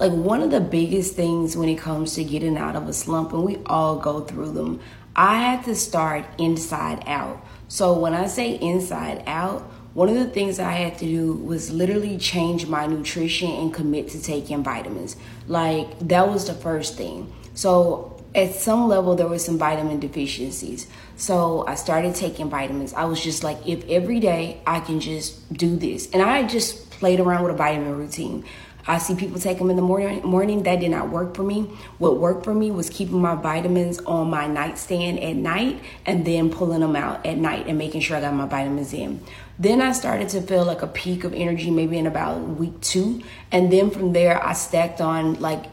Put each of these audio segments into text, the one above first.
Like one of the biggest things when it comes to getting out of a slump, and we all go through them, I had to start inside out. So when I say inside out, one of the things I had to do was literally change my nutrition and commit to taking vitamins. Like that was the first thing. So at some level there was some vitamin deficiencies so i started taking vitamins i was just like if every day i can just do this and i just played around with a vitamin routine I see people take them in the morning. Morning that did not work for me. What worked for me was keeping my vitamins on my nightstand at night and then pulling them out at night and making sure I got my vitamins in. Then I started to feel like a peak of energy maybe in about week two. And then from there, I stacked on like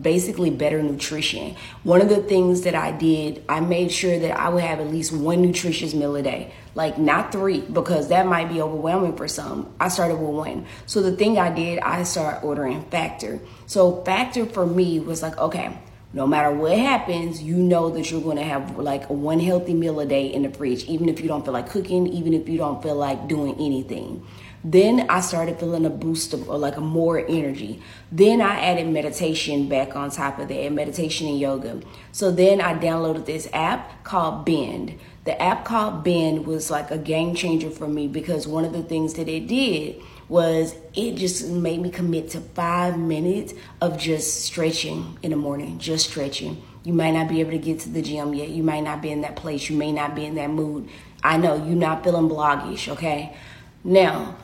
basically better nutrition. One of the things that I did, I made sure that I would have at least one nutritious meal a day. Like not three, because that might be overwhelming for some. I started with one. So the thing I did, I started ordering Factor. So Factor for me was like, okay, no matter what happens, you know that you're going to have like one healthy meal a day in the fridge, even if you don't feel like cooking, even if you don't feel like doing anything. Then I started feeling a boost of or like more energy. Then I added meditation back on top of that, meditation and yoga. So then I downloaded this app called Bend. The app called Bend was like a game changer for me because one of the things that it did was it just made me commit to five minutes of just stretching in the morning, just stretching. You might not be able to get to the gym yet. You might not be in that place. You may not be in that mood. I know you're not feeling bloggish, okay? Now,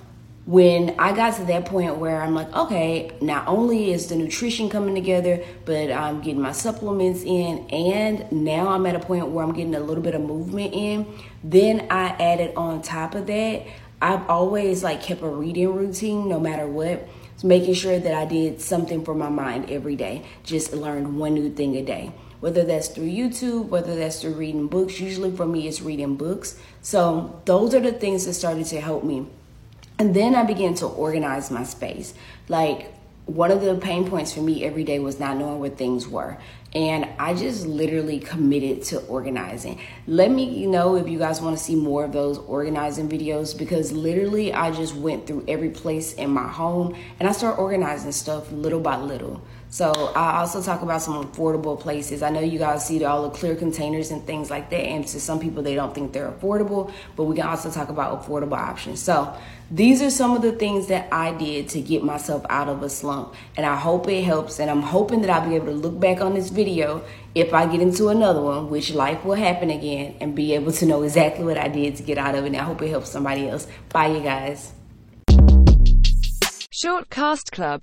when I got to that point where I'm like, okay, not only is the nutrition coming together, but I'm getting my supplements in, and now I'm at a point where I'm getting a little bit of movement in, then I added on top of that I've always like kept a reading routine no matter what. So making sure that I did something for my mind every day. Just learned one new thing a day. Whether that's through YouTube, whether that's through reading books. Usually for me it's reading books. So those are the things that started to help me. And then I began to organize my space. Like one of the pain points for me every day was not knowing where things were. And I just literally committed to organizing. Let me know if you guys want to see more of those organizing videos because literally I just went through every place in my home and I started organizing stuff little by little. So I also talk about some affordable places. I know you guys see all the clear containers and things like that, and to some people they don't think they're affordable, but we can also talk about affordable options. So these are some of the things that I did to get myself out of a slump, and I hope it helps. And I'm hoping that I'll be able to look back on this video if I get into another one, which life will happen again, and be able to know exactly what I did to get out of it. And I hope it helps somebody else. Bye, you guys. Short Cast Club